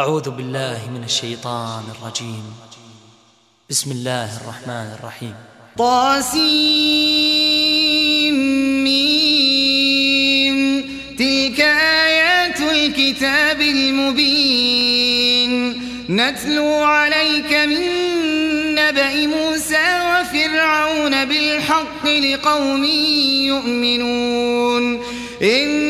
أعوذ بالله من الشيطان الرجيم. بسم الله الرحمن الرحيم. طاسيم تلك آيات الكتاب المبين. نتلو عليك من نبأ موسى وفرعون بالحق لقوم يؤمنون. إن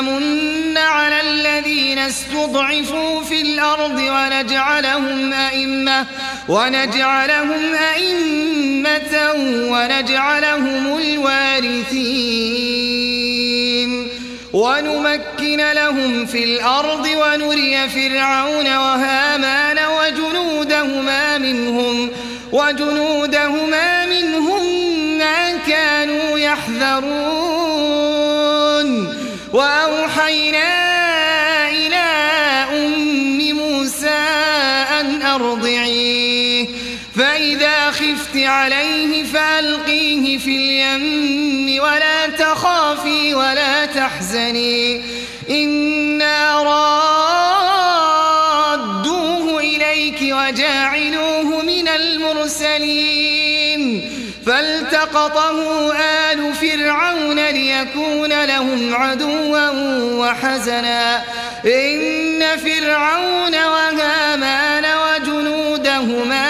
نمن على الذين استضعفوا في الأرض ونجعلهم أئمة ونجعلهم أئمة ونجعلهم الوارثين. ونمكن لهم في الأرض ونري فرعون وهامان وجنودهما منهم وجنودهما منهم ما كانوا يحذرون. عليه فألقيه في اليم ولا تخافي ولا تحزني. إنا رادوه إليك وجاعلوه من المرسلين. فالتقطه آل فرعون ليكون لهم عدوا وحزنا. إن فرعون وهامان وجنودهما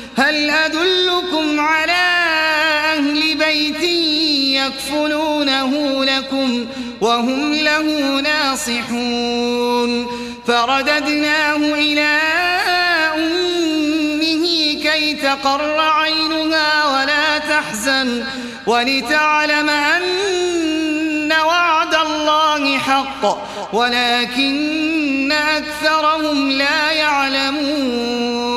هل أدلكم على أهل بيت يكفلونه لكم وهم له ناصحون؟ فرددناه إلى أمه كي تقر عينها ولا تحزن ولتعلم أن وعد الله حق ولكن أكثرهم لا يعلمون.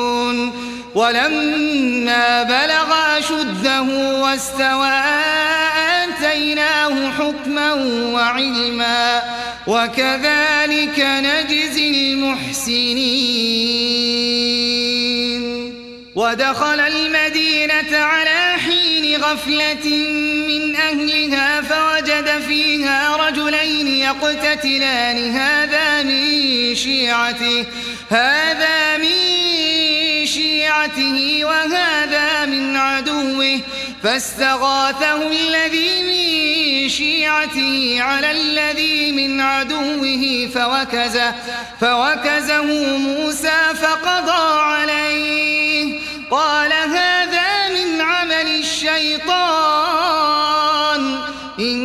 ولما بلغ أشده واستوى آتيناه حكما وعلما وكذلك نجزي المحسنين. ودخل المدينة على حين غفلة من أهلها فوجد فيها رجلين يقتتلان. هذا من شيعته هذا من شيعته وهذا من عدوه فاستغاثه الذي من شيعته على الذي من عدوه فوكزه, فوكزه موسى فقضى عليه قال هذا من عمل الشيطان إنه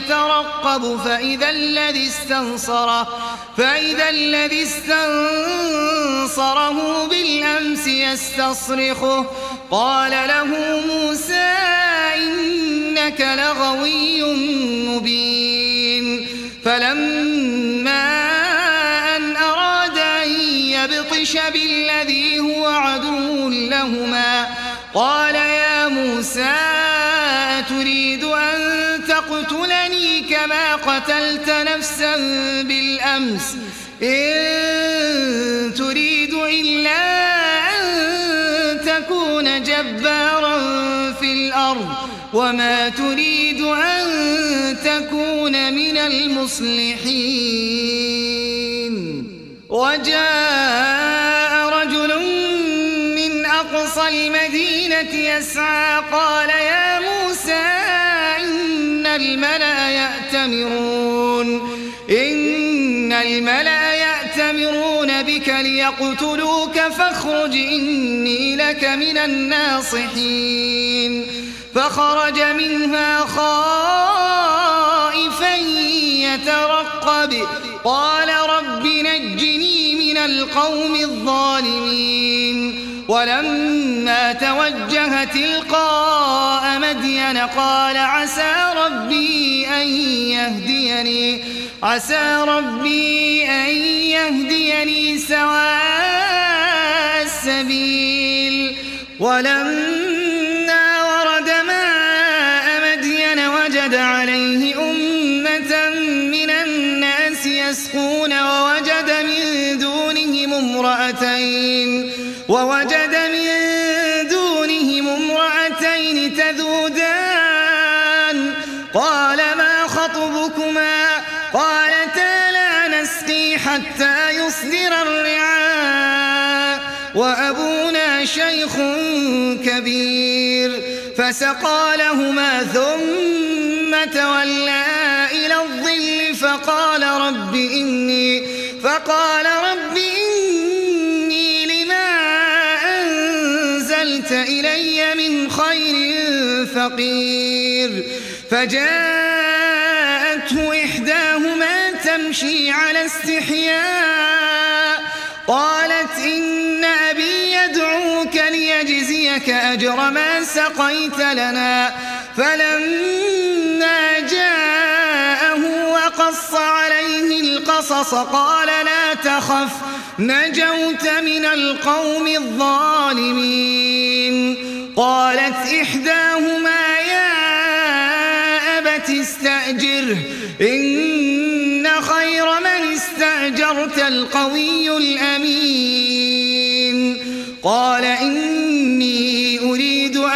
يترقب فإذا الذي استنصره فإذا الذي استنصره بالأمس يستصرخه. قال له موسى إنك لغوي مبين. فلما أن أراد أن يبطش بالذي هو عدو لهما قال قتلت نفسا بالأمس إن تريد إلا أن تكون جبارا في الأرض وما تريد أن تكون من المصلحين. وجاء رجل من أقصى المدينة يسعى قال يا موسى إن الملأ يأتمرون. إن الملأ يأتمرون بك ليقتلوك فاخرج إني لك من الناصحين. فخرج منها خائفا يترقب. قال رب نجني من القوم الظالمين. ولما توجه تلقاء مدين قال عسى ربي أن يهديني عسى ربي أن يهديني سواء السبيل. ولما ورد ماء مدين وجد عليه أمة من الناس يسقون ووجد من دونهم امرأتين ووجد وأبونا شيخ كبير فسقى لهما ثم تولى إلى الظل فقال رب إني فقال رب إني لما أنزلت إلي من خير فقير فجاءته إحداهما تمشي على استحياء ليجزيك أجر ما سقيت لنا. فلما جاءه وقص عليه القصص قال لا تخف نجوت من القوم الظالمين. قالت إحداهما يا أبت استأجره إن خير من استأجرت القوي الأمين. قال أريد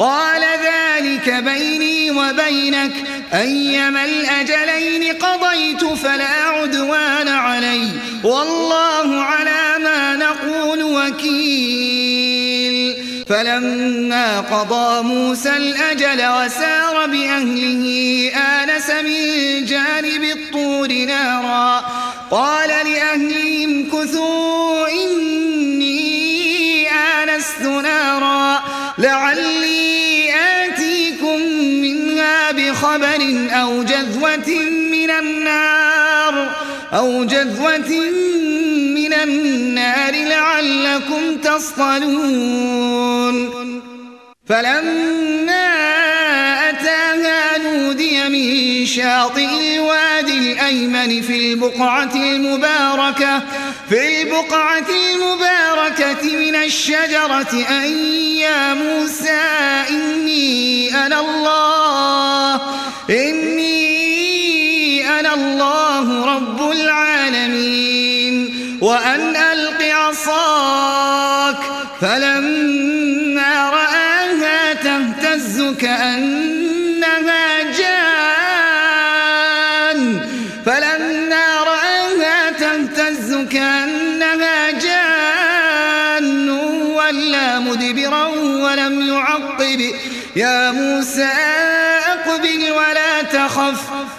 قال ذلك بيني وبينك. أيما الأجلين قضيت فلا عدوان علي. والله على ما نقول وكيل. فلما قضى موسى الأجل وسار بأهله آنس من جانب الطور نارا. قال لأهلهم كثوا لعلي آتيكم منها بخبر أو جذوة من النار أو جذوة من النار لعلكم تصطلون فلما من شاطئ الوادي الأيمن في البقعة المباركة في البقعة المباركة من الشجرة أن يا موسى إني أنا الله إني أنا الله رب العالمين وأن ألق عصاك فلما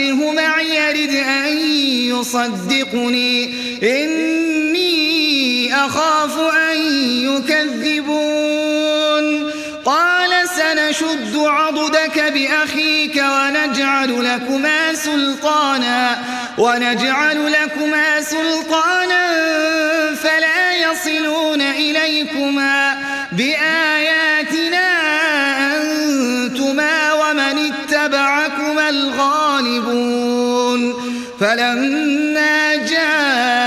فأرسله معي يرد أن يصدقني. إني أخاف أن يكذبون. قال سنشد عضدك بأخيك ونجعل لكما سلطانا. ونجعل لكما سلطانا فلا يصلون إليكما بآياتنا الغالبون فلما جاءهم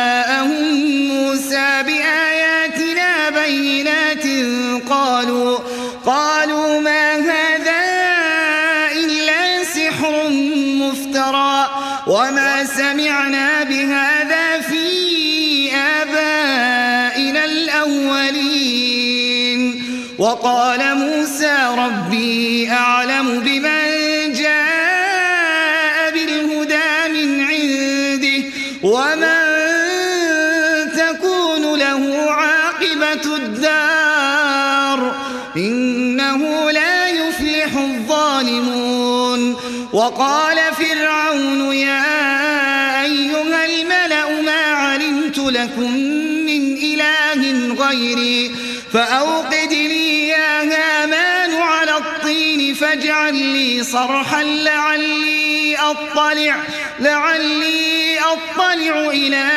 فأوقد لي يا هامان على الطين فاجعل لي صرحا لعلي أطلع لعلي أطلع إلى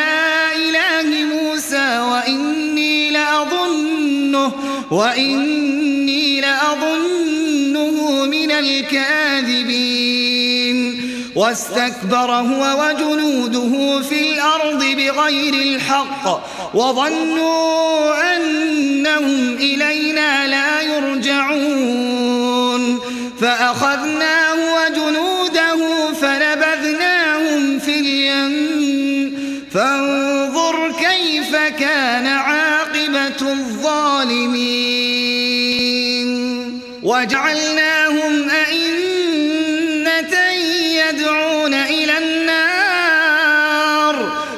إله موسى وإني لأظنه وإني لأظنه من الكاذبين. واستكبر هو وجنوده في الأرض بغير الحق وظنوا أنهم إلينا لا يرجعون. فأخذناه وجنوده فنبذناهم في اليم. فانظر كيف كان عاقبة الظالمين. وجعلناهم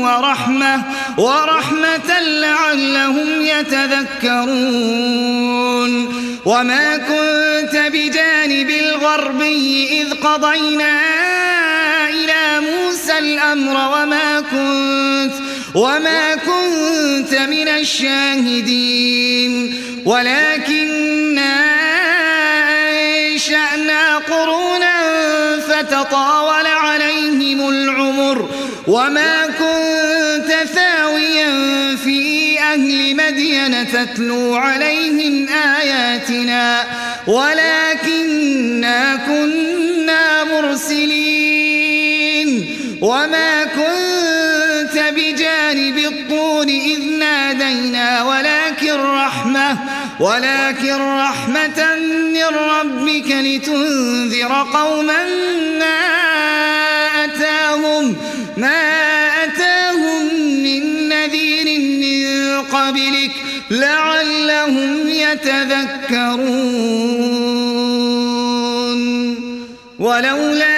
ورحمة ورحمة لعلهم يتذكرون. وما كنت بجانب الغربي إذ قضينا إلى موسى الأمر وما كنت وما كنت من الشاهدين. ولكننا أنشأنا قرونا فتطاول عليهم العمر وما كنت ثاويا في أهل مدين تتلو عليهم آياتنا ولكننا كنا مرسلين وما كنت بجانب الطور إذ نادينا ولكن رحمة ولكن رحمة من ربك لتنذر قوما لعلهم يتذكرون ولولا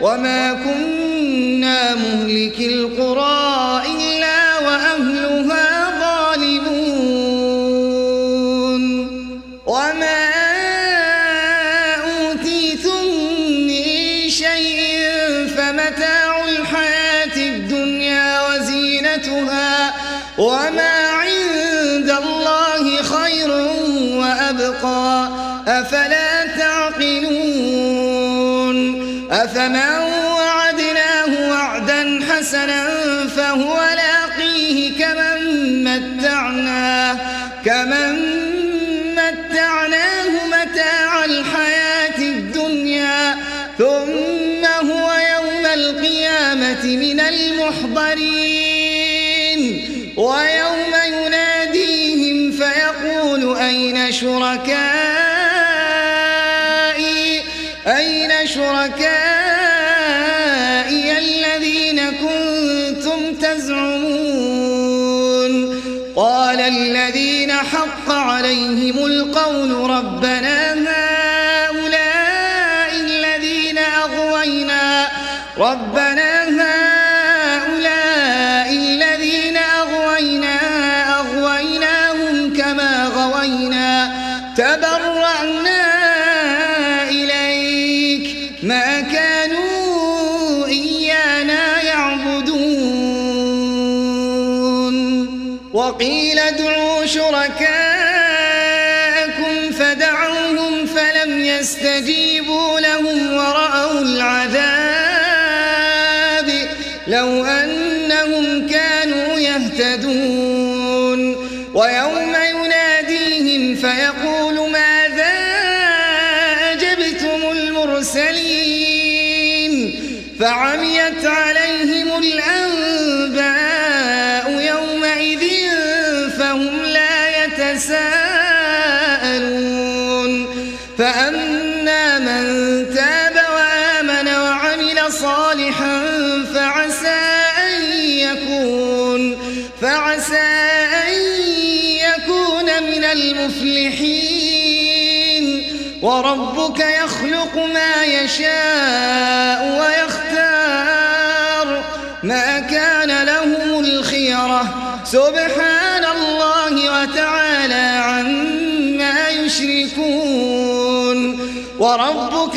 وما كنا مهلك القرى إلا حسنا فهو لاقيه كمن متعناه كمن متعناه متاع الحياة الدنيا ثم هو يوم القيامة من المحضرين. ويوم يناديهم فيقول أين شركائي تبرعنا إليك ما كانوا إيانا يعبدون. وقيل ادعوا شركاءكم فدعوهم فلم يستجيبوا. فعسى أن يكون من المفلحين. وربك يخلق ما يشاء ويختار. ما كان لهم الخيرة. سبحان الله وتعالى عما يشركون. وربك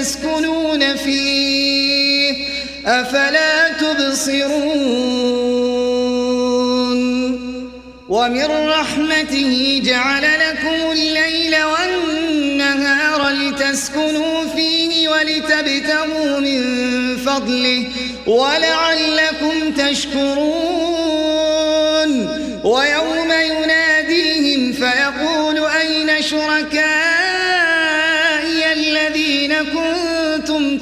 تسكنون فيه أفلا تبصرون؟ ومن رحمته جعل لكم الليل والنهار لتسكنوا فيه ولتبتغوا من فضله ولعلكم تشكرون. ويوم يناديهم فيقول أين شركائي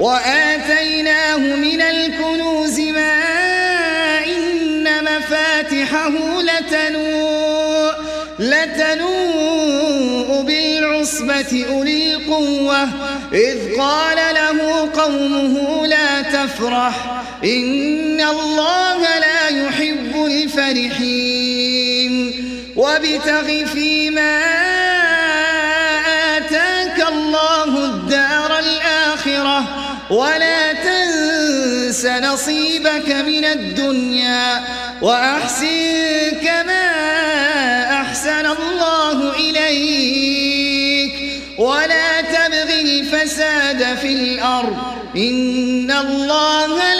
وآتيناه من الكنوز ما إن مفاتحه لتنوء لتنوء بالعصبة أولي القوة. إذ قال له قومه لا تفرح إن الله لا يحب الفرحين. وابتغ فيما آتاك تنس نصيبك من الدنيا وأحسن كما أحسن الله إليك ولا تبغ الفساد في الأرض إن الله لا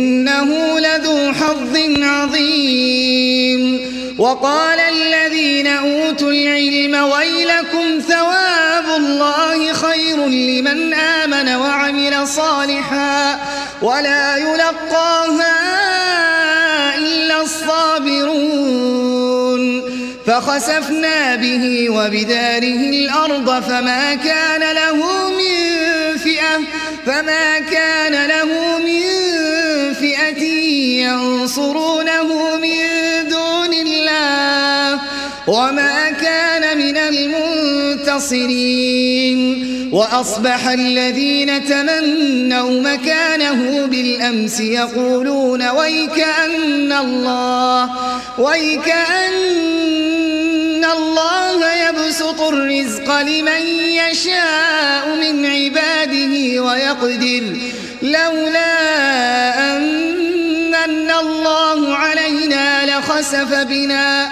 وقال الذين أوتوا العلم ويلكم ثواب الله خير لمن آمن وعمل صالحا ولا يلقاها إلا الصابرون فخسفنا به وبداره الأرض فما كان له من فئة فما كان له من فئة ينصرونه وما كان من المنتصرين. وأصبح الذين تمنوا مكانه بالأمس يقولون ويكأن الله ويكأن الله يبسط الرزق لمن يشاء من عباده ويقدر. لولا أن الله علينا لخسف بنا.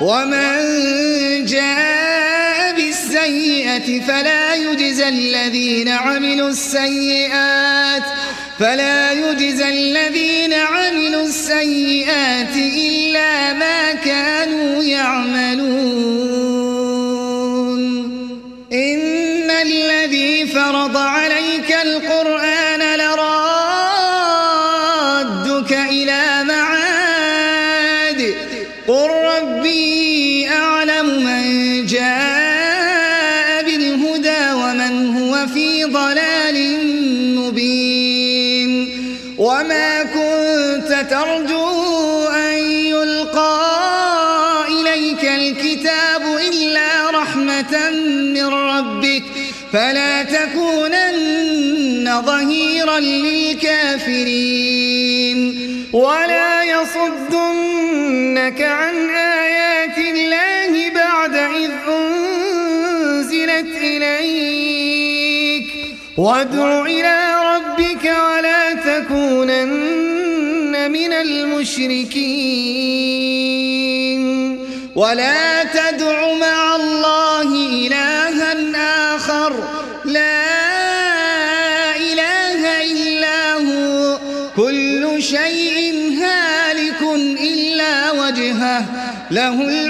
ومن جاء بالسيئة فلا يجزى الذين عملوا السيئات فلا يجزى الذين عملوا السيئات إلا ما كانوا يعملون. إن الذي فرض فلا تكونن ظهيرا للكافرين. ولا يصدنك عن آيات الله بعد إذ أنزلت إليك. وادع إلى ربك ولا تكونن من المشركين. ولا تدع له